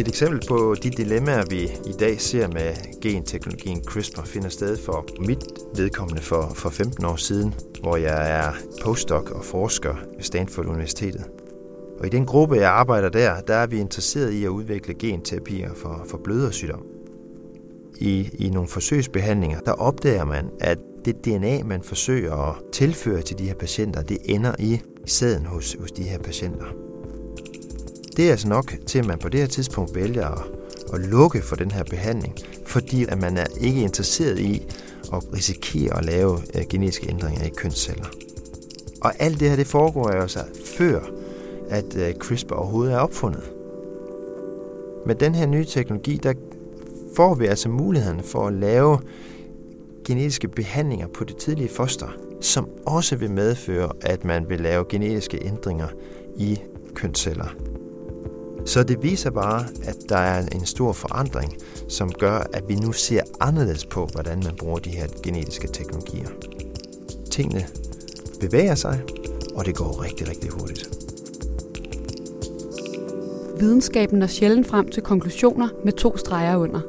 Et eksempel på de dilemmaer, vi i dag ser med genteknologien CRISPR, finder sted for mit vedkommende for, for 15 år siden, hvor jeg er postdoc og forsker ved Stanford Universitetet. Og i den gruppe, jeg arbejder der, der er vi interesseret i at udvikle genterapier for, for blødersygdom. I, I nogle forsøgsbehandlinger, der opdager man, at det DNA, man forsøger at tilføre til de her patienter, det ender i sæden hos, hos de her patienter. Det er altså nok til, at man på det her tidspunkt vælger at, at lukke for den her behandling, fordi at man er ikke interesseret i at risikere at lave øh, genetiske ændringer i kønsceller. Og alt det her, det foregår jo altså før, at øh, CRISPR overhovedet er opfundet. Med den her nye teknologi, der får vi altså muligheden for at lave genetiske behandlinger på det tidlige foster, som også vil medføre, at man vil lave genetiske ændringer i kønsceller. Så det viser bare, at der er en stor forandring, som gør, at vi nu ser anderledes på, hvordan man bruger de her genetiske teknologier. Tingene bevæger sig, og det går rigtig, rigtig hurtigt. Videnskaben når sjældent frem til konklusioner med to streger under.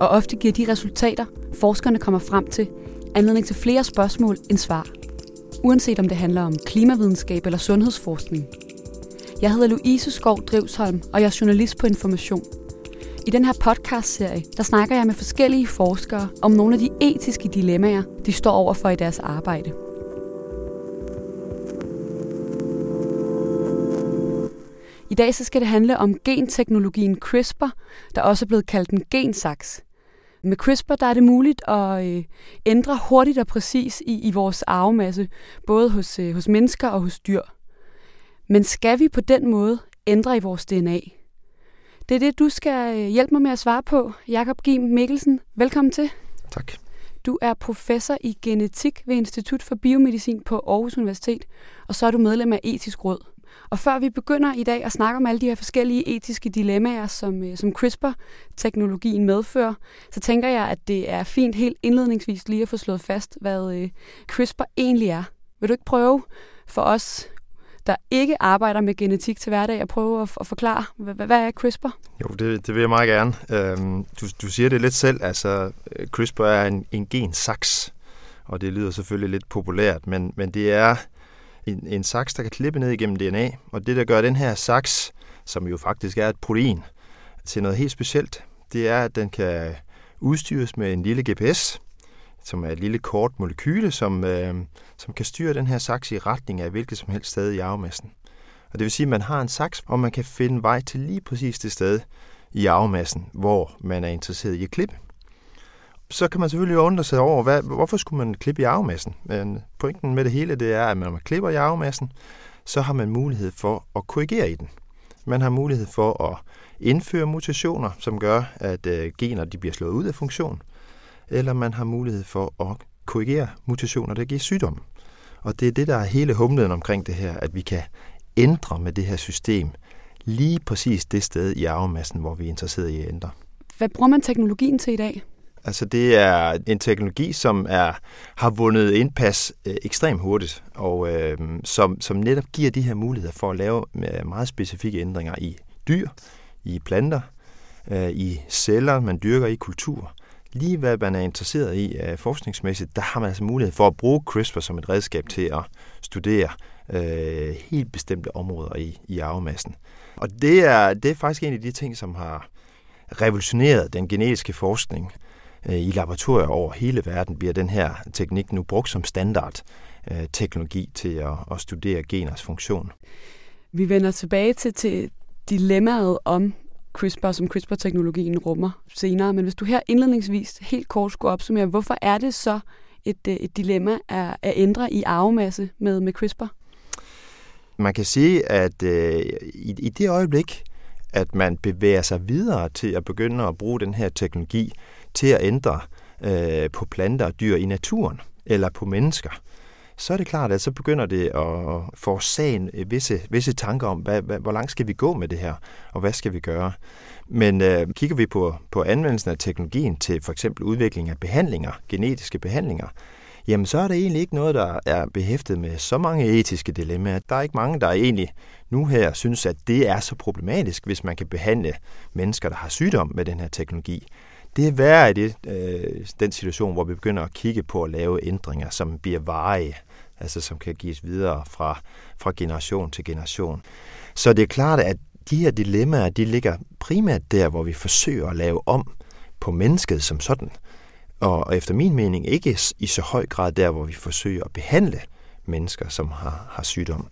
Og ofte giver de resultater, forskerne kommer frem til, anledning til flere spørgsmål end svar. Uanset om det handler om klimavidenskab eller sundhedsforskning. Jeg hedder Louise Skov Drivsholm, og jeg er journalist på Information. I den her podcast-serie, der snakker jeg med forskellige forskere om nogle af de etiske dilemmaer, de står overfor i deres arbejde. I dag så skal det handle om genteknologien CRISPR, der også er blevet kaldt en gensaks. Med CRISPR der er det muligt at øh, ændre hurtigt og præcis i, i vores arvemasse, både hos, øh, hos mennesker og hos dyr. Men skal vi på den måde ændre i vores DNA? Det er det, du skal øh, hjælpe mig med at svare på. Jakob Gim Mikkelsen, velkommen til. Tak. Du er professor i genetik ved Institut for Biomedicin på Aarhus Universitet, og så er du medlem af Etisk Råd. Og før vi begynder i dag at snakke om alle de her forskellige etiske dilemmaer, som, øh, som CRISPR-teknologien medfører, så tænker jeg, at det er fint helt indledningsvis lige at få slået fast, hvad øh, CRISPR egentlig er. Vil du ikke prøve for os, der ikke arbejder med genetik til hverdag, at prøve at, at forklare, hvad, hvad er CRISPR? Jo, det, det vil jeg meget gerne. Øhm, du, du siger det lidt selv, altså øh, CRISPR er en, en gensaks, og det lyder selvfølgelig lidt populært, men, men det er en, en saks, der kan klippe ned igennem DNA. Og det, der gør den her saks, som jo faktisk er et protein, til noget helt specielt, det er, at den kan udstyres med en lille GPS, som er et lille kort molekyle, som, øh, som kan styre den her saks i retning af hvilket som helst sted i arvemassen. Og det vil sige, at man har en saks, og man kan finde vej til lige præcis det sted i arvemassen, hvor man er interesseret i at klippe så kan man selvfølgelig undre sig over, hvad, hvorfor skulle man klippe i arvemassen? Men pointen med det hele, det er, at når man klipper i arvemassen, så har man mulighed for at korrigere i den. Man har mulighed for at indføre mutationer, som gør, at øh, gener de bliver slået ud af funktion, eller man har mulighed for at korrigere mutationer, der giver sygdom. Og det er det, der er hele humlen omkring det her, at vi kan ændre med det her system lige præcis det sted i arvemassen, hvor vi er interesseret i at ændre. Hvad bruger man teknologien til i dag? Altså det er en teknologi, som er har vundet indpas øh, ekstremt hurtigt, og øh, som, som netop giver de her muligheder for at lave øh, meget specifikke ændringer i dyr, i planter, øh, i celler, man dyrker i kultur. Lige hvad man er interesseret i øh, forskningsmæssigt, der har man altså mulighed for at bruge CRISPR som et redskab til at studere øh, helt bestemte områder i, i arvemassen. Og det er, det er faktisk en af de ting, som har revolutioneret den genetiske forskning. Øh, i laboratorier over hele verden bliver den her teknik nu brugt som standard øh, teknologi til at, at studere geners funktion. Vi vender tilbage til, til dilemmaet om CRISPR, som CRISPR-teknologien rummer senere. Men hvis du her indledningsvis helt kort skulle opsummere, hvorfor er det så et, øh, et dilemma at, at ændre i arvemasse med, med CRISPR? Man kan sige, at øh, i, i det øjeblik, at man bevæger sig videre til at begynde at bruge den her teknologi til at ændre øh, på planter og dyr i naturen eller på mennesker, så er det klart, at så begynder det at forårsage øh, visse, visse tanker om, hvad, hvad, hvor langt skal vi gå med det her, og hvad skal vi gøre. Men øh, kigger vi på, på anvendelsen af teknologien til for eksempel udvikling af behandlinger, genetiske behandlinger, jamen så er der egentlig ikke noget, der er behæftet med så mange etiske dilemmaer. Der er ikke mange, der egentlig nu her synes, at det er så problematisk, hvis man kan behandle mennesker, der har sygdom med den her teknologi. Det er værre i det, øh, den situation, hvor vi begynder at kigge på at lave ændringer, som bliver varige, altså som kan gives videre fra, fra generation til generation. Så det er klart, at de her dilemmaer, de ligger primært der, hvor vi forsøger at lave om på mennesket som sådan. Og efter min mening ikke i så høj grad der, hvor vi forsøger at behandle mennesker, som har, har sygdom.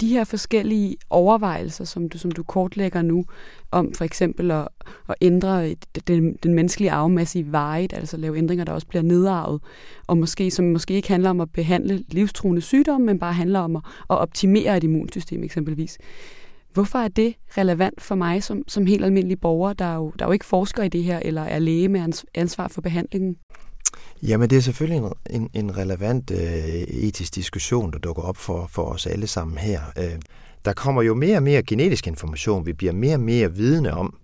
De her forskellige overvejelser, som du, som du kortlægger nu, om for eksempel at, at ændre den, den menneskelige arvemasse i vejet, altså lave ændringer, der også bliver nedarvet, og måske, som måske ikke handler om at behandle livstruende sygdomme, men bare handler om at, at optimere et immunsystem eksempelvis. Hvorfor er det relevant for mig som, som helt almindelig borger, der jo, der jo ikke forsker i det her, eller er læge med ansvar for behandlingen? Jamen, det er selvfølgelig en, en, en relevant øh, etisk diskussion, der dukker op for, for os alle sammen her. Øh, der kommer jo mere og mere genetisk information. Vi bliver mere og mere vidne om,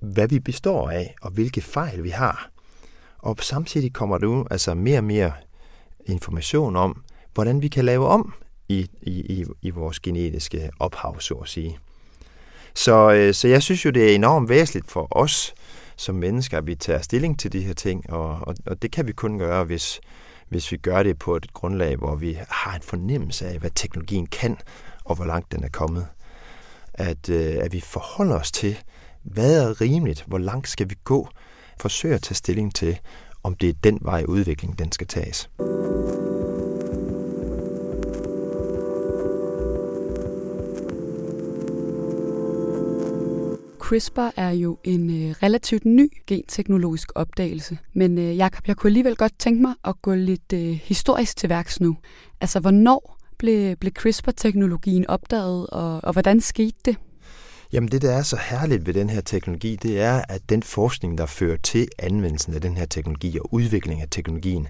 hvad vi består af, og hvilke fejl vi har. Og samtidig kommer der altså mere og mere information om, hvordan vi kan lave om i, i, i vores genetiske ophav, så at sige. Så, øh, så jeg synes jo, det er enormt væsentligt for os som mennesker, at vi tager stilling til de her ting, og, og, og det kan vi kun gøre, hvis, hvis vi gør det på et grundlag, hvor vi har en fornemmelse af, hvad teknologien kan, og hvor langt den er kommet. At, øh, at vi forholder os til, hvad er rimeligt, hvor langt skal vi gå, forsøger at tage stilling til, om det er den vej udviklingen den skal tages. CRISPR er jo en øh, relativt ny genteknologisk opdagelse, men øh, jeg kunne alligevel godt tænke mig at gå lidt øh, historisk til værks nu. Altså, hvornår blev, blev CRISPR-teknologien opdaget, og, og hvordan skete det? Jamen det, der er så herligt ved den her teknologi, det er, at den forskning, der fører til anvendelsen af den her teknologi og udviklingen af teknologien,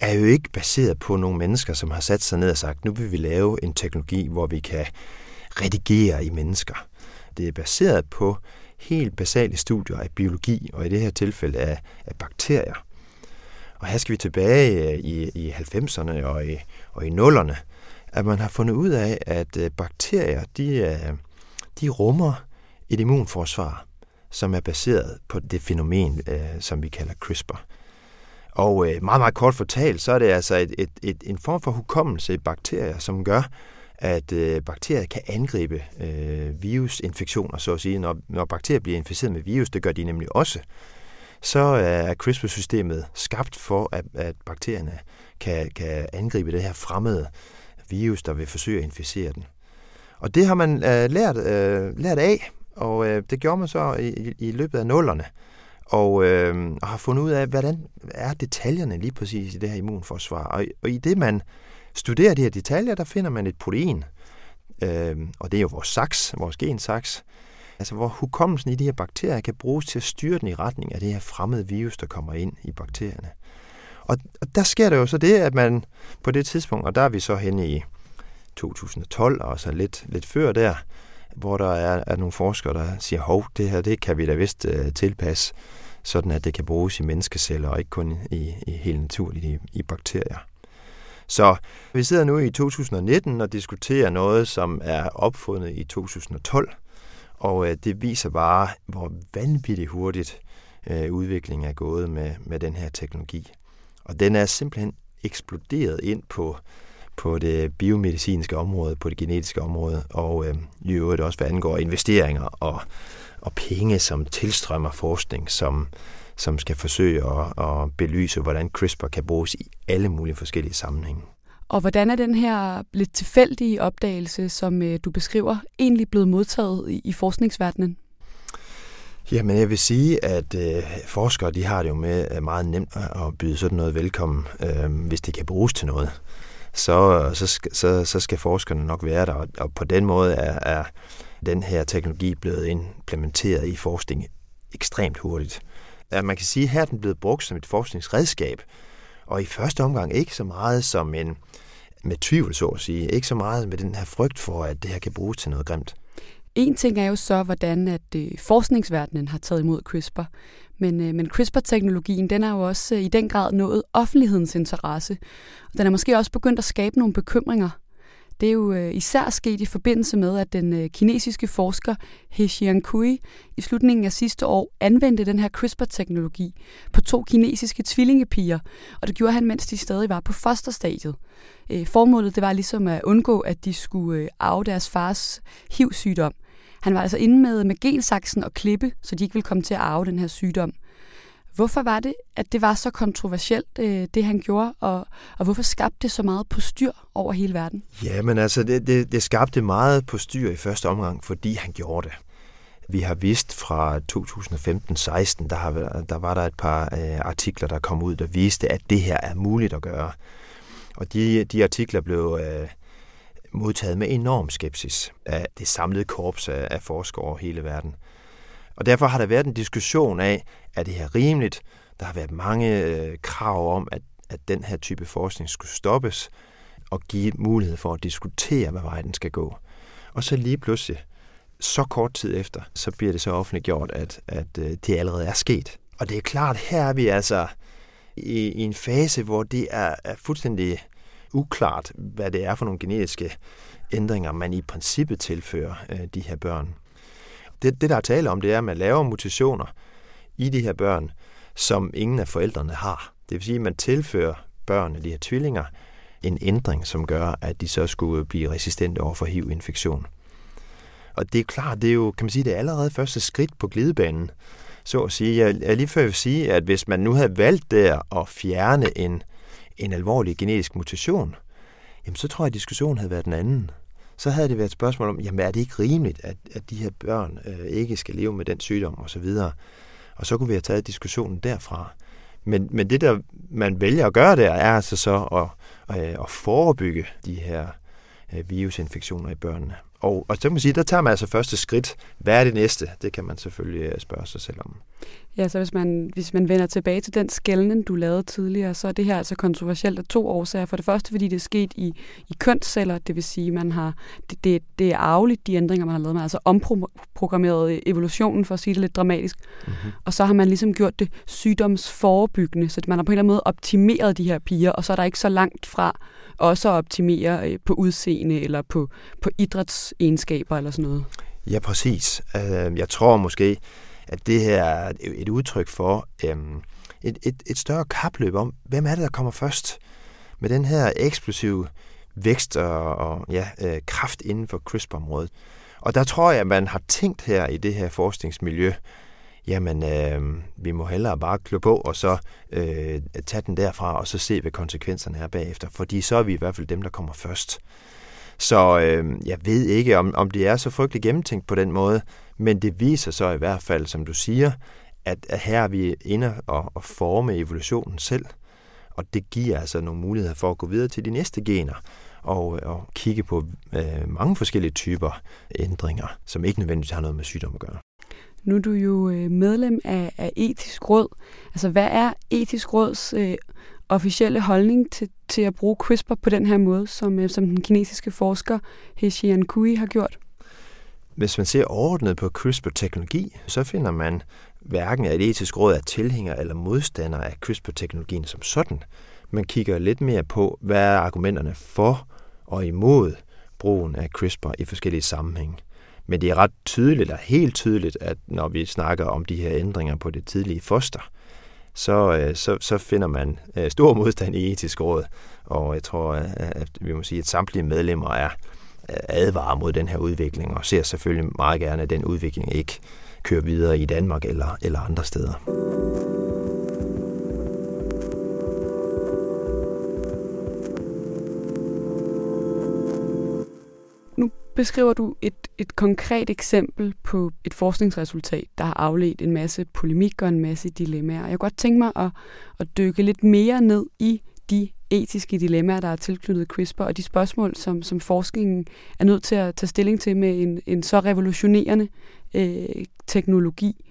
er jo ikke baseret på nogle mennesker, som har sat sig ned og sagt, nu vil vi lave en teknologi, hvor vi kan redigere i mennesker. Det er baseret på helt basale studier af biologi, og i det her tilfælde af, af bakterier. Og her skal vi tilbage øh, i, i 90'erne og i, og i 0'erne, at man har fundet ud af, at øh, bakterier, de, øh, de rummer et immunforsvar, som er baseret på det fænomen, som vi kalder CRISPR. Og meget, meget kort fortalt, så er det altså et, et, et, en form for hukommelse i bakterier, som gør, at øh, bakterier kan angribe øh, virusinfektioner, så at sige. Når, når bakterier bliver inficeret med virus, det gør de nemlig også, så øh, er CRISPR-systemet skabt for, at, at bakterierne kan, kan angribe det her fremmede virus, der vil forsøge at inficere den. Og det har man øh, lært, øh, lært af, og øh, det gjorde man så i, i løbet af nullerne. Og, øh, og har fundet ud af, hvordan er detaljerne lige præcis i det her immunforsvar. Og, og i det, man studerer de her detaljer, der finder man et protein, øh, og det er jo vores saks, vores gensaks, altså hvor hukommelsen i de her bakterier kan bruges til at styre den i retning af det her fremmede virus, der kommer ind i bakterierne. Og, og der sker der jo så det, at man på det tidspunkt, og der er vi så henne i 2012, og så lidt, lidt før der, hvor der er, er nogle forskere, der siger, hov, det her, det kan vi da vist uh, tilpasse, sådan at det kan bruges i menneskeceller, og ikke kun i, i helt naturligt i, i bakterier. Så vi sidder nu i 2019 og diskuterer noget, som er opfundet i 2012, og øh, det viser bare, hvor vanvittigt hurtigt øh, udviklingen er gået med, med den her teknologi. Og den er simpelthen eksploderet ind på, på det biomedicinske område, på det genetiske område, og øh, i øvrigt også, hvad angår investeringer og, og penge, som tilstrømmer forskning, som, som skal forsøge at, at belyse, hvordan CRISPR kan bruges i alle mulige forskellige sammenhænge. Og hvordan er den her lidt tilfældige opdagelse, som øh, du beskriver, egentlig blevet modtaget i, forskningsverdenen? Jamen, jeg vil sige, at øh, forskere de har det jo med øh, meget nemt at byde sådan noget velkommen, øh, hvis det kan bruges til noget. Så, så, så, så skal forskerne nok være der, og på den måde er, er den her teknologi blevet implementeret i forskning ekstremt hurtigt at man kan sige, at her er den blevet brugt som et forskningsredskab, og i første omgang ikke så meget som en med tvivl, så at sige. Ikke så meget med den her frygt for, at det her kan bruges til noget grimt. En ting er jo så, hvordan at øh, forskningsverdenen har taget imod CRISPR, Men, øh, men CRISPR-teknologien, den er jo også øh, i den grad nået offentlighedens interesse. Og den er måske også begyndt at skabe nogle bekymringer det er jo øh, især sket i forbindelse med, at den øh, kinesiske forsker He Xiankui i slutningen af sidste år anvendte den her CRISPR-teknologi på to kinesiske tvillingepiger, og det gjorde han, mens de stadig var på fosterstadiet. Øh, formålet det var ligesom at undgå, at de skulle øh, arve deres fars HIV-sygdom. Han var altså inde med, med gensaksen og klippe, så de ikke ville komme til at arve den her sygdom. Hvorfor var det, at det var så kontroversielt, øh, det han gjorde, og, og hvorfor skabte det så meget på styr over hele verden? Ja, men altså, det, det, det skabte meget på styr i første omgang, fordi han gjorde det. Vi har vist fra 2015-16, der, har, der var der et par øh, artikler, der kom ud, der viste, at det her er muligt at gøre. Og de, de artikler blev øh, modtaget med enorm skepsis af det samlede korps af, af forskere over hele verden. Og derfor har der været en diskussion af, er det her rimeligt? Der har været mange øh, krav om, at, at den her type forskning skulle stoppes og give mulighed for at diskutere, hvad vej den skal gå. Og så lige pludselig, så kort tid efter, så bliver det så offentliggjort, at, at øh, det allerede er sket. Og det er klart, her er vi altså i, i en fase, hvor det er, er fuldstændig uklart, hvad det er for nogle genetiske ændringer, man i princippet tilfører øh, de her børn. Det, det, der er tale om, det er, at man laver mutationer i de her børn, som ingen af forældrene har. Det vil sige, at man tilfører børnene, de her tvillinger, en ændring, som gør, at de så skulle blive resistente over for HIV-infektion. Og det er klart, det er jo, kan man sige, det er allerede første skridt på glidebanen. Så at sige, jeg er lige før jeg vil sige, at hvis man nu havde valgt der at fjerne en, en alvorlig genetisk mutation, jamen så tror jeg, at diskussionen havde været den anden så havde det været et spørgsmål om, jamen er det ikke rimeligt, at, at de her børn øh, ikke skal leve med den sygdom osv., og, og så kunne vi have taget diskussionen derfra. Men, men det, der man vælger at gøre der, er altså så at, at, at forebygge de her øh, virusinfektioner i børnene. Og, og så kan man sige, der tager man altså første skridt. Hvad er det næste? Det kan man selvfølgelig øh, spørge sig selv om. Ja, så hvis man, hvis man vender tilbage til den skældning, du lavede tidligere, så er det her altså kontroversielt af to årsager. For det første, fordi det er sket i, i kønsceller, det vil sige, man har, det, det, det er arveligt, de ændringer, man har lavet. Man har altså omprogrammeret evolutionen, for at sige det lidt dramatisk. Mm-hmm. Og så har man ligesom gjort det sygdomsforebyggende, så man har på en eller anden måde optimeret de her piger, og så er der ikke så langt fra også at optimere øh, på udseende eller på, på idrætsegenskaber eller sådan noget. Ja, præcis. Øh, jeg tror måske, at det her er et udtryk for øhm, et, et, et større kapløb om, hvem er det, der kommer først med den her eksplosive vækst og, og ja, øh, kraft inden for CRISPR-området. Og der tror jeg, at man har tænkt her i det her forskningsmiljø, jamen øh, vi må hellere bare klø på, og så øh, tage den derfra, og så se, hvad konsekvenserne er bagefter. Fordi så er vi i hvert fald dem, der kommer først. Så øh, jeg ved ikke, om, om det er så frygteligt gennemtænkt på den måde, men det viser så i hvert fald, som du siger, at, at her er vi inde og, og forme evolutionen selv. Og det giver altså nogle muligheder for at gå videre til de næste gener og, og kigge på øh, mange forskellige typer ændringer, som ikke nødvendigvis har noget med sygdom at gøre. Nu er du jo øh, medlem af, af etisk råd. Altså, hvad er etisk råds øh, officielle holdning til, til at bruge CRISPR på den her måde, som, øh, som den kinesiske forsker He Xiankui har gjort? Hvis man ser overordnet på CRISPR-teknologi, så finder man hverken, at etisk råd er tilhænger eller modstander af CRISPR-teknologien som sådan. Man kigger lidt mere på, hvad er argumenterne for og imod brugen af CRISPR i forskellige sammenhænge. Men det er ret tydeligt, eller helt tydeligt, at når vi snakker om de her ændringer på det tidlige foster, så, øh, så, så finder man øh, stor modstand i etisk råd. Og jeg tror, øh, at vi må sige, at samtlige medlemmer er advarer mod den her udvikling, og ser selvfølgelig meget gerne, at den udvikling ikke kører videre i Danmark eller, eller andre steder. Beskriver du et, et konkret eksempel på et forskningsresultat, der har afledt en masse polemik og en masse dilemmaer. Jeg kunne godt tænke mig at, at dykke lidt mere ned i de etiske dilemmaer, der er tilknyttet CRISPR, og de spørgsmål, som, som forskningen er nødt til at tage stilling til med en, en så revolutionerende øh, teknologi.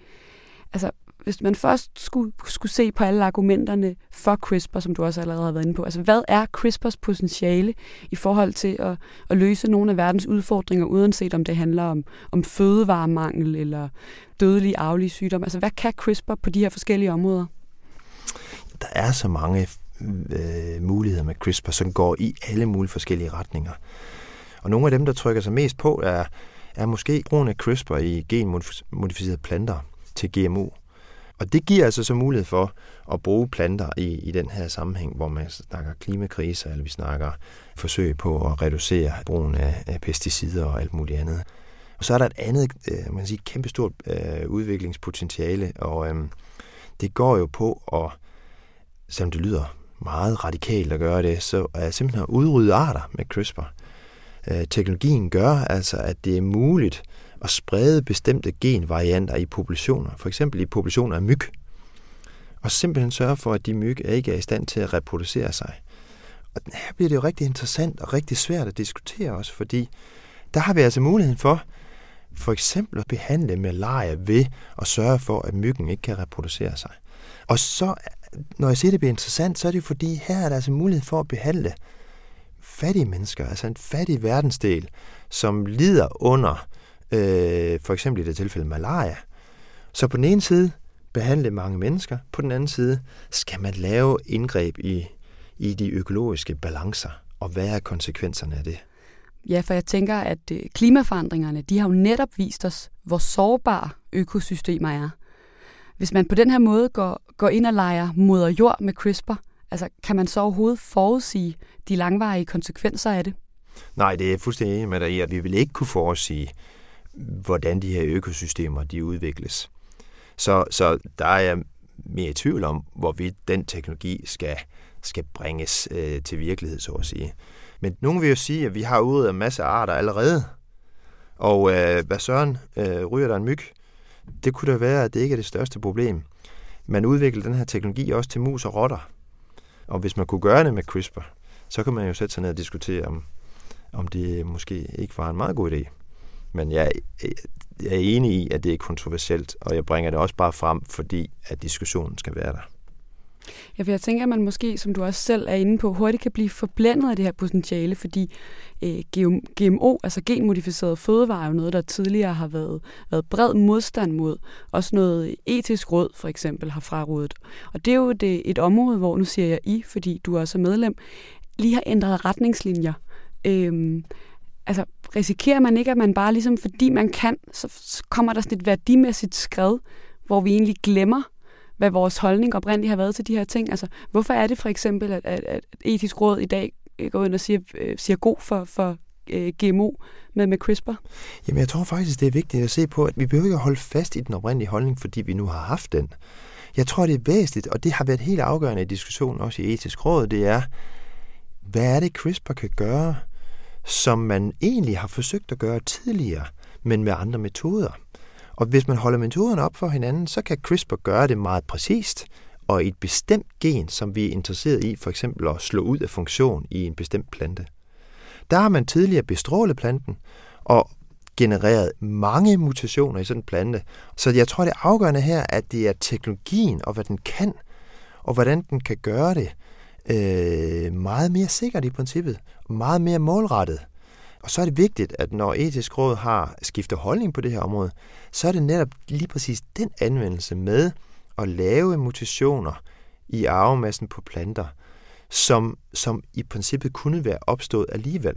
Altså, hvis man først skulle, skulle se på alle argumenterne for CRISPR, som du også allerede har været inde på, altså hvad er CRISPRs potentiale i forhold til at, at løse nogle af verdens udfordringer, uanset om det handler om, om fødevaremangel eller dødelige arvelige sygdomme? Altså hvad kan CRISPR på de her forskellige områder? Der er så mange øh, muligheder med CRISPR, som går i alle mulige forskellige retninger. Og nogle af dem, der trykker sig mest på, er, er måske brugen af CRISPR i genmodificerede planter til GMO. Og det giver altså så mulighed for at bruge planter i, i den her sammenhæng, hvor man snakker klimakriser, eller vi snakker forsøg på at reducere brugen af, af pesticider og alt muligt andet. Og så er der et andet, øh, man kan sige, kæmpestort øh, udviklingspotentiale, og øh, det går jo på at, som det lyder meget radikalt at gøre det, så er simpelthen at udrydde arter med CRISPR. Øh, teknologien gør altså, at det er muligt at sprede bestemte genvarianter i populationer, for eksempel i populationer af myg, og simpelthen sørge for, at de myg ikke er i stand til at reproducere sig. Og her bliver det jo rigtig interessant og rigtig svært at diskutere også, fordi der har vi altså muligheden for for eksempel at behandle malaria ved at sørge for, at myggen ikke kan reproducere sig. Og så, når jeg siger, det bliver interessant, så er det fordi, her er der altså mulighed for at behandle fattige mennesker, altså en fattig verdensdel, som lider under øh, for eksempel i det tilfælde malaria. Så på den ene side behandle mange mennesker, på den anden side skal man lave indgreb i, i de økologiske balancer, og hvad er konsekvenserne af det? Ja, for jeg tænker, at øh, klimaforandringerne, de har jo netop vist os, hvor sårbare økosystemer er. Hvis man på den her måde går, går ind og leger moder jord med CRISPR, altså kan man så overhovedet forudsige de langvarige konsekvenser af det? Nej, det er fuldstændig enig med dig i, at vi vil ikke kunne forudsige, hvordan de her økosystemer de udvikles. Så, så der er jeg mere i tvivl om, hvorvidt den teknologi skal, skal bringes øh, til virkelighed, så at sige. Men nogen vil jo sige, at vi har ude en masse arter allerede, og øh, hvad søren, øh, ryger der en myg? Det kunne da være, at det ikke er det største problem. Man udvikler den her teknologi også til mus og rotter. Og hvis man kunne gøre det med CRISPR, så kan man jo sætte sig ned og diskutere, om, om det måske ikke var en meget god idé. Men jeg, jeg er enig i, at det er kontroversielt, og jeg bringer det også bare frem, fordi at diskussionen skal være der. Ja, for jeg tænker, at man måske, som du også selv er inde på, hurtigt kan blive forblændet af det her potentiale, fordi øh, GMO, altså genmodificeret fødevare, er jo noget, der tidligere har været, været bred modstand mod. Også noget etisk råd, for eksempel, har frarådet. Og det er jo det, et område, hvor, nu siger jeg I, fordi du også er medlem, lige har ændret retningslinjer. Øhm, altså, risikerer man ikke, at man bare ligesom, fordi man kan, så kommer der sådan et værdimæssigt skred, hvor vi egentlig glemmer, hvad vores holdning oprindeligt har været til de her ting. Altså, hvorfor er det for eksempel, at, at, at etisk råd i dag øh, går ind og siger, øh, siger god for, for øh, GMO med, med CRISPR? Jamen, jeg tror faktisk, det er vigtigt at se på, at vi behøver ikke at holde fast i den oprindelige holdning, fordi vi nu har haft den. Jeg tror, det er væsentligt, og det har været helt afgørende i diskussionen også i etisk råd, det er, hvad er det, CRISPR kan gøre, som man egentlig har forsøgt at gøre tidligere, men med andre metoder. Og hvis man holder metoderne op for hinanden, så kan CRISPR gøre det meget præcist, og et bestemt gen, som vi er interesseret i, for eksempel at slå ud af funktion i en bestemt plante. Der har man tidligere bestrålet planten og genereret mange mutationer i sådan en plante. Så jeg tror, det afgørende her, at det er teknologien og hvad den kan, og hvordan den kan gøre det øh, meget mere sikkert i princippet, meget mere målrettet. Og så er det vigtigt, at når etisk råd har skiftet holdning på det her område, så er det netop lige præcis den anvendelse med at lave mutationer i arvemassen på planter, som, som i princippet kunne være opstået alligevel.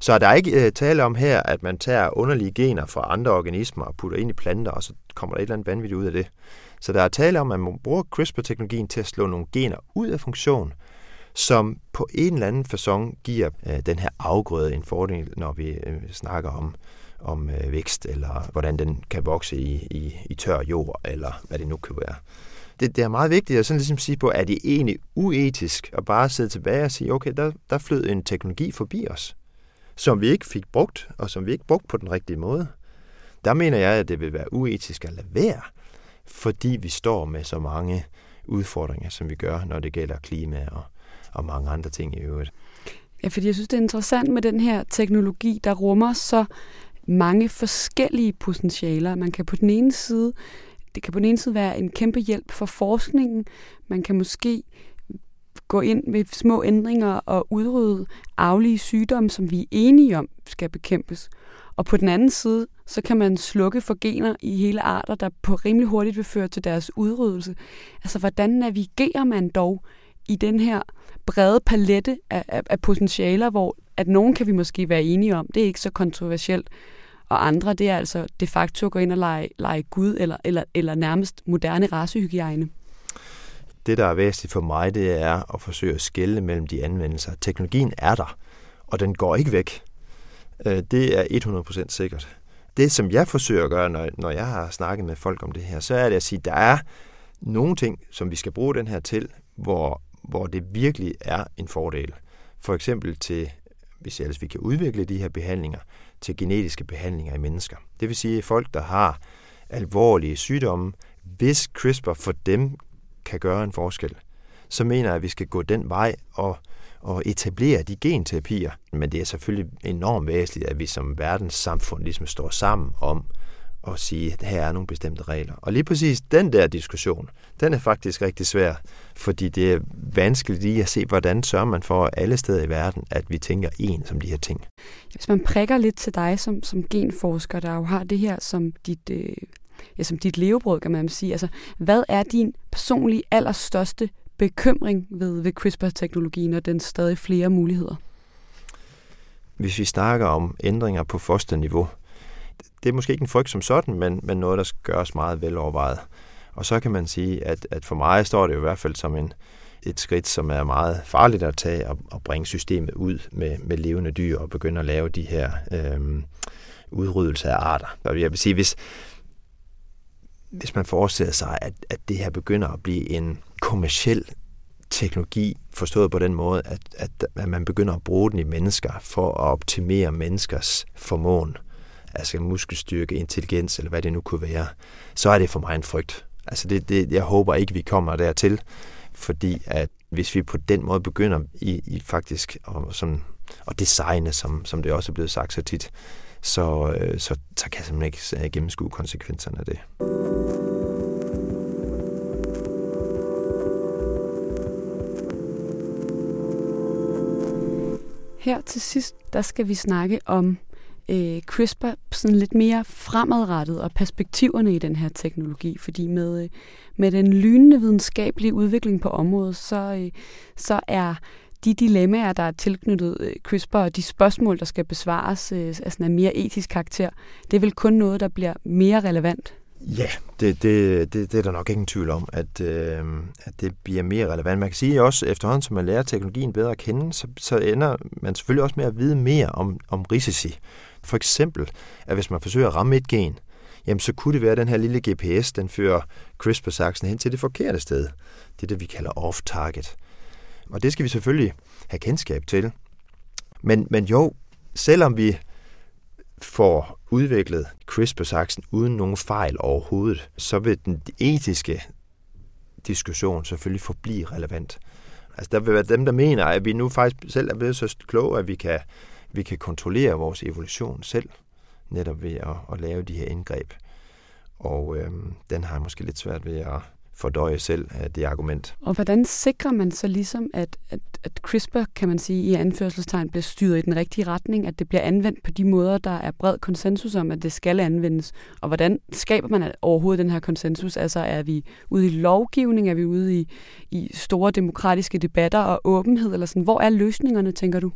Så der er ikke øh, tale om her, at man tager underlige gener fra andre organismer og putter ind i planter, og så kommer der et eller andet vanvittigt ud af det. Så der er tale om, at man bruger CRISPR-teknologien til at slå nogle gener ud af funktion, som på en eller anden façon giver øh, den her afgrøde en fordel, når vi øh, snakker om, om øh, vækst, eller hvordan den kan vokse i, i, i tør jord, eller hvad det nu kan være. Det, det er meget vigtigt at sådan ligesom sige på, er det egentlig uetisk at bare sidde tilbage og sige, okay, der, der flød en teknologi forbi os, som vi ikke fik brugt, og som vi ikke brugte på den rigtige måde. Der mener jeg, at det vil være uetisk at lade være, fordi vi står med så mange udfordringer, som vi gør, når det gælder klima og, og mange andre ting i øvrigt. Ja, fordi jeg synes, det er interessant med den her teknologi, der rummer så mange forskellige potentialer. Man kan på den ene side det kan på den ene side være en kæmpe hjælp for forskningen. Man kan måske gå ind med små ændringer og udrydde aflige sygdomme, som vi er enige om skal bekæmpes. Og på den anden side, så kan man slukke for gener i hele arter, der på rimelig hurtigt vil føre til deres udryddelse. Altså, hvordan navigerer man dog i den her brede palette af, af, af potentialer, hvor at nogen kan vi måske være enige om, det er ikke så kontroversielt, og andre, det er altså de facto at gå ind og lege, lege Gud, eller, eller, eller nærmest moderne racehygiejne. Det, der er væsentligt for mig, det er at forsøge at skelne mellem de anvendelser. Teknologien er der, og den går ikke væk. Øh, det er 100% sikkert. Det, som jeg forsøger at gøre, når, når jeg har snakket med folk om det her, så er det at sige, at der er nogle ting, som vi skal bruge den her til, hvor, hvor det virkelig er en fordel. For eksempel til, hvis ellers vi kan udvikle de her behandlinger, til genetiske behandlinger i mennesker. Det vil sige, at folk, der har alvorlige sygdomme, hvis CRISPR for dem kan gøre en forskel, så mener jeg, at vi skal gå den vej og, og etablere de genterapier. Men det er selvfølgelig enormt væsentligt, at vi som verdenssamfund ligesom står sammen om at sige, at her er nogle bestemte regler. Og lige præcis den der diskussion, den er faktisk rigtig svær, fordi det er vanskeligt lige at se, hvordan sørger man for alle steder i verden, at vi tænker en som de her ting. Hvis man prikker lidt til dig som, som genforsker, der jo har det her som dit, øh, ja, som dit levebrød, kan man sige. Altså, hvad er din personlige allerstørste bekymring ved, ved CRISPR-teknologien og den stadig flere muligheder? Hvis vi snakker om ændringer på fosterniveau, det er måske ikke en frygt som sådan, men, men noget, der skal gøres meget velovervejet. Og så kan man sige, at, at for mig står det jo i hvert fald som en, et skridt, som er meget farligt at tage og, og bringe systemet ud med, med levende dyr og begynde at lave de her øh, udryddelse af arter. Og jeg vil sige, hvis, hvis man forestiller sig, at, at det her begynder at blive en kommersiel teknologi, forstået på den måde, at, at, at man begynder at bruge den i mennesker for at optimere menneskers formåen, altså muskelstyrke, intelligens eller hvad det nu kunne være, så er det for mig en frygt. Altså det, det, jeg håber ikke, vi kommer dertil, fordi at hvis vi på den måde begynder i, i faktisk at, som, at designe, som, som det også er blevet sagt så tit, så, øh, så, så kan jeg simpelthen ikke øh, gennemskue konsekvenserne af det. Her til sidst, der skal vi snakke om øh, CRISPR sådan lidt mere fremadrettet og perspektiverne i den her teknologi, fordi med, øh, med den lynende videnskabelige udvikling på området, så, øh, så er de dilemmaer, der er tilknyttet øh, CRISPR, og de spørgsmål, der skal besvares øh, af sådan en mere etisk karakter, det er vel kun noget, der bliver mere relevant Ja, det, det, det, det er der nok ingen tvivl om, at, øh, at det bliver mere relevant. Man kan sige også, efterhånden som man lærer teknologien bedre at kende, så, så ender man selvfølgelig også med at vide mere om, om risici. For eksempel, at hvis man forsøger at ramme et gen, jamen så kunne det være, at den her lille GPS, den fører CRISPR-saksen hen til det forkerte sted. Det er det, vi kalder off-target. Og det skal vi selvfølgelig have kendskab til. Men, men jo, selvom vi får udviklet CRISPR-saksen uden nogen fejl overhovedet, så vil den etiske diskussion selvfølgelig forblive relevant. Altså der vil være dem, der mener, at vi nu faktisk selv er blevet så kloge, at vi kan, vi kan kontrollere vores evolution selv, netop ved at, at lave de her indgreb. Og øhm, den har jeg måske lidt svært ved at, fordøje selv det argument. Og hvordan sikrer man så ligesom, at, at, at CRISPR, kan man sige, i anførselstegn bliver styret i den rigtige retning, at det bliver anvendt på de måder, der er bred konsensus om, at det skal anvendes? Og hvordan skaber man overhovedet den her konsensus? Altså er vi ude i lovgivning, er vi ude i, i store demokratiske debatter og åbenhed, eller sådan? Hvor er løsningerne, tænker du?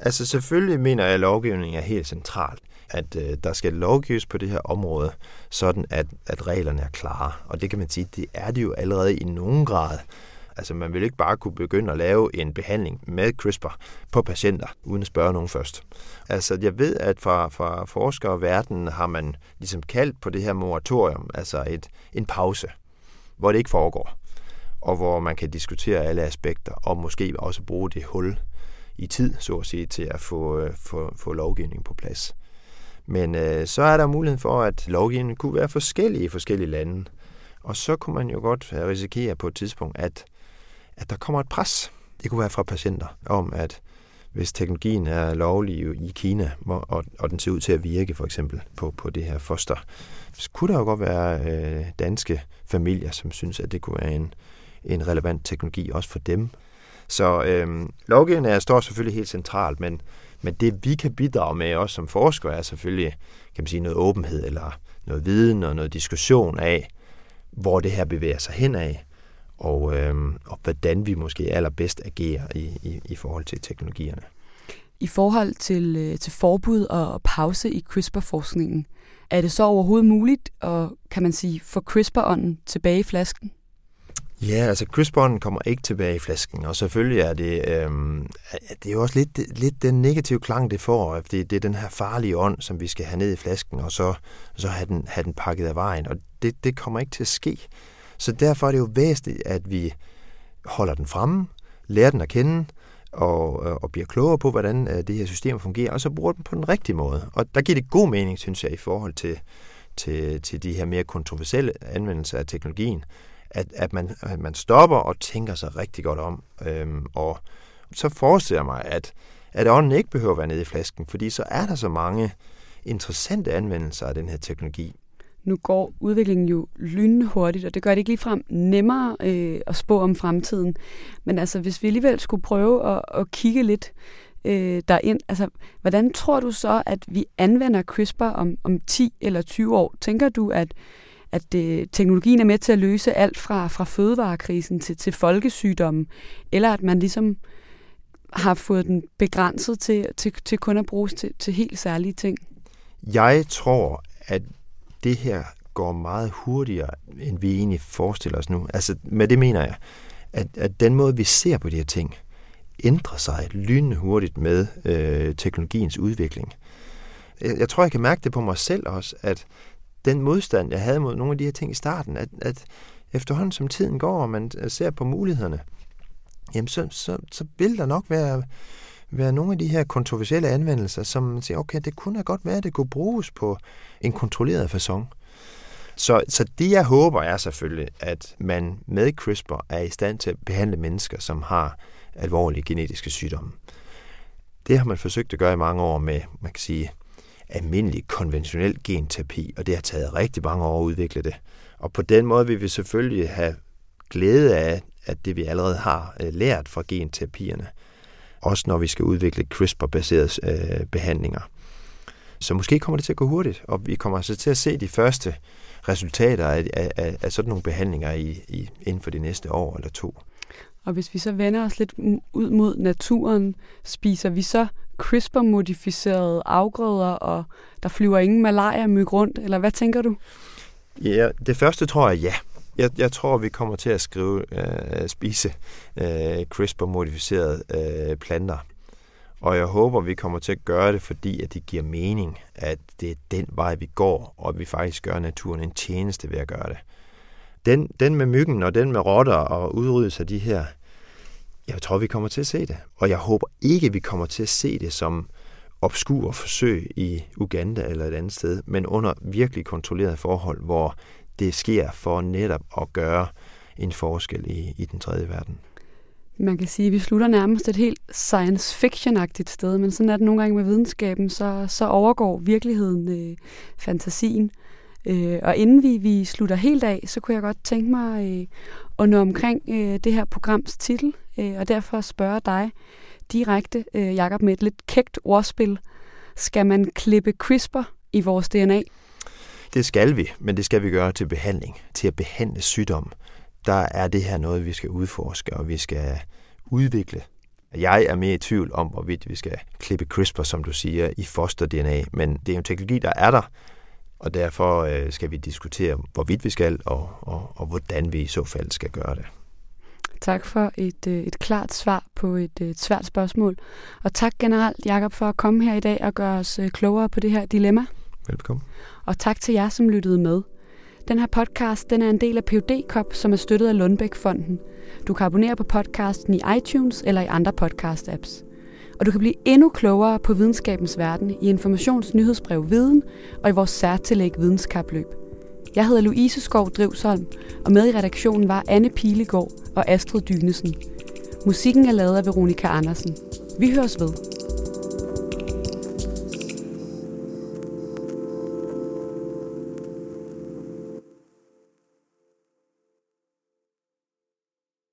Altså selvfølgelig mener jeg, at lovgivning er helt centralt at øh, der skal lovgives på det her område, sådan at, at reglerne er klare. Og det kan man sige, det er det jo allerede i nogen grad. Altså man vil ikke bare kunne begynde at lave en behandling med CRISPR på patienter, uden at spørge nogen først. Altså jeg ved, at fra, fra forskere og verden har man ligesom kaldt på det her moratorium, altså et, en pause, hvor det ikke foregår, og hvor man kan diskutere alle aspekter, og måske også bruge det hul i tid, så at sige, til at få, øh, få, få lovgivning på plads. Men øh, så er der mulighed for, at lovgivningen kunne være forskellig i forskellige lande. Og så kunne man jo godt risikere på et tidspunkt, at, at der kommer et pres. Det kunne være fra patienter om, at hvis teknologien er lovlig i Kina, og, og den ser ud til at virke for eksempel på, på det her foster, så kunne der jo godt være øh, danske familier, som synes, at det kunne være en, en relevant teknologi også for dem. Så øh, lovgivningen er, står selvfølgelig helt centralt, men, men det vi kan bidrage med også som forskere er selvfølgelig kan man sige, noget åbenhed eller noget viden og noget diskussion af, hvor det her bevæger sig hen af, og, øh, og hvordan vi måske allerbedst agerer i, i, i forhold til teknologierne. I forhold til, øh, til forbud og pause i CRISPR-forskningen, er det så overhovedet muligt at, kan man sige, få CRISPR-ånden tilbage i flasken? Ja, altså CRISPR'en kommer ikke tilbage i flasken, og selvfølgelig er det, øh, det er jo også lidt, lidt den negative klang, det får, fordi det, er den her farlige ånd, som vi skal have ned i flasken, og så, så have, den, have den pakket af vejen, og det, det kommer ikke til at ske. Så derfor er det jo væsentligt, at vi holder den fremme, lærer den at kende, og, øh, og bliver klogere på, hvordan øh, det her system fungerer, og så bruger den på den rigtige måde. Og der giver det god mening, synes jeg, i forhold til, til, til de her mere kontroversielle anvendelser af teknologien, at, at, man, at man stopper og tænker sig rigtig godt om. Øhm, og så forestiller jeg mig, at, at ånden ikke behøver at være nede i flasken, fordi så er der så mange interessante anvendelser af den her teknologi. Nu går udviklingen jo lynhurtigt, og det gør det ikke ligefrem nemmere øh, at spå om fremtiden. Men altså, hvis vi alligevel skulle prøve at, at kigge lidt øh, derind, altså, hvordan tror du så, at vi anvender CRISPR om, om 10 eller 20 år? Tænker du, at at øh, teknologien er med til at løse alt fra, fra fødevarekrisen til, til folkesygdommen, eller at man ligesom har fået den begrænset til, til, til kun at bruges til, til helt særlige ting? Jeg tror, at det her går meget hurtigere, end vi egentlig forestiller os nu. Altså, med det mener jeg, at, at den måde, vi ser på de her ting, ændrer sig lynende hurtigt med øh, teknologiens udvikling. Jeg, jeg tror, jeg kan mærke det på mig selv også, at den modstand, jeg havde mod nogle af de her ting i starten, at, at efterhånden som tiden går, og man øh, ser på mulighederne, jamen så, så, så vil der nok være, være nogle af de her kontroversielle anvendelser, som man siger, okay, det kunne da godt være, at det kunne bruges på en kontrolleret façon. Så, så det, jeg håber, er selvfølgelig, at man med CRISPR er i stand til at behandle mennesker, som har alvorlige genetiske sygdomme. Det har man forsøgt at gøre i mange år med, man kan sige, almindelig konventionel genterapi, og det har taget rigtig mange år at udvikle det. Og på den måde vil vi selvfølgelig have glæde af, at det vi allerede har øh, lært fra genterapierne, også når vi skal udvikle CRISPR-baserede øh, behandlinger. Så måske kommer det til at gå hurtigt, og vi kommer altså til at se de første resultater af, af, af sådan nogle behandlinger i, i, inden for de næste år eller to. Og hvis vi så vender os lidt ud mod naturen, spiser vi så CRISPR-modificerede afgrøder, og der flyver ingen malaria-myg rundt, eller hvad tænker du? Ja, det første tror jeg ja. Jeg, jeg tror, vi kommer til at skrive, øh, spise øh, CRISPR-modificerede øh, planter. Og jeg håber, vi kommer til at gøre det, fordi at det giver mening, at det er den vej, vi går, og at vi faktisk gør naturen en tjeneste ved at gøre det. Den, den med myggen og den med rotter og udryddelse af de her jeg tror, vi kommer til at se det. Og jeg håber ikke, vi kommer til at se det som obskur forsøg i Uganda eller et andet sted, men under virkelig kontrollerede forhold, hvor det sker for netop at gøre en forskel i, i den tredje verden. Man kan sige, at vi slutter nærmest et helt science fiction-agtigt sted, men sådan er det nogle gange med videnskaben, så, så overgår virkeligheden øh, fantasien. Øh, og inden vi, vi slutter helt af, så kunne jeg godt tænke mig øh, at nå omkring øh, det her programs titel, øh, og derfor spørger dig direkte, øh, Jakob, med et lidt kægt ordspil. Skal man klippe CRISPR i vores DNA? Det skal vi, men det skal vi gøre til behandling, til at behandle sygdom. Der er det her noget, vi skal udforske, og vi skal udvikle. Jeg er mere i tvivl om, hvorvidt vi skal klippe CRISPR, som du siger, i foster-DNA, men det er en teknologi, der er der, og derfor øh, skal vi diskutere, hvorvidt vi skal, og, og, og hvordan vi i så fald skal gøre det. Tak for et, øh, et klart svar på et, et svært spørgsmål. Og tak generelt, Jakob, for at komme her i dag og gøre os øh, klogere på det her dilemma. Velkommen. Og tak til jer, som lyttede med. Den her podcast den er en del af PUD Cop, som er støttet af Lundbæk-fonden. Du kan abonnere på podcasten i iTunes eller i andre podcast-apps. Og du kan blive endnu klogere på videnskabens verden i Informations nyhedsbrev Viden og i vores særtillæg Videnskabløb. Jeg hedder Louise Skov Drivsholm, og med i redaktionen var Anne Pilegaard og Astrid Dynesen. Musikken er lavet af Veronika Andersen. Vi høres ved.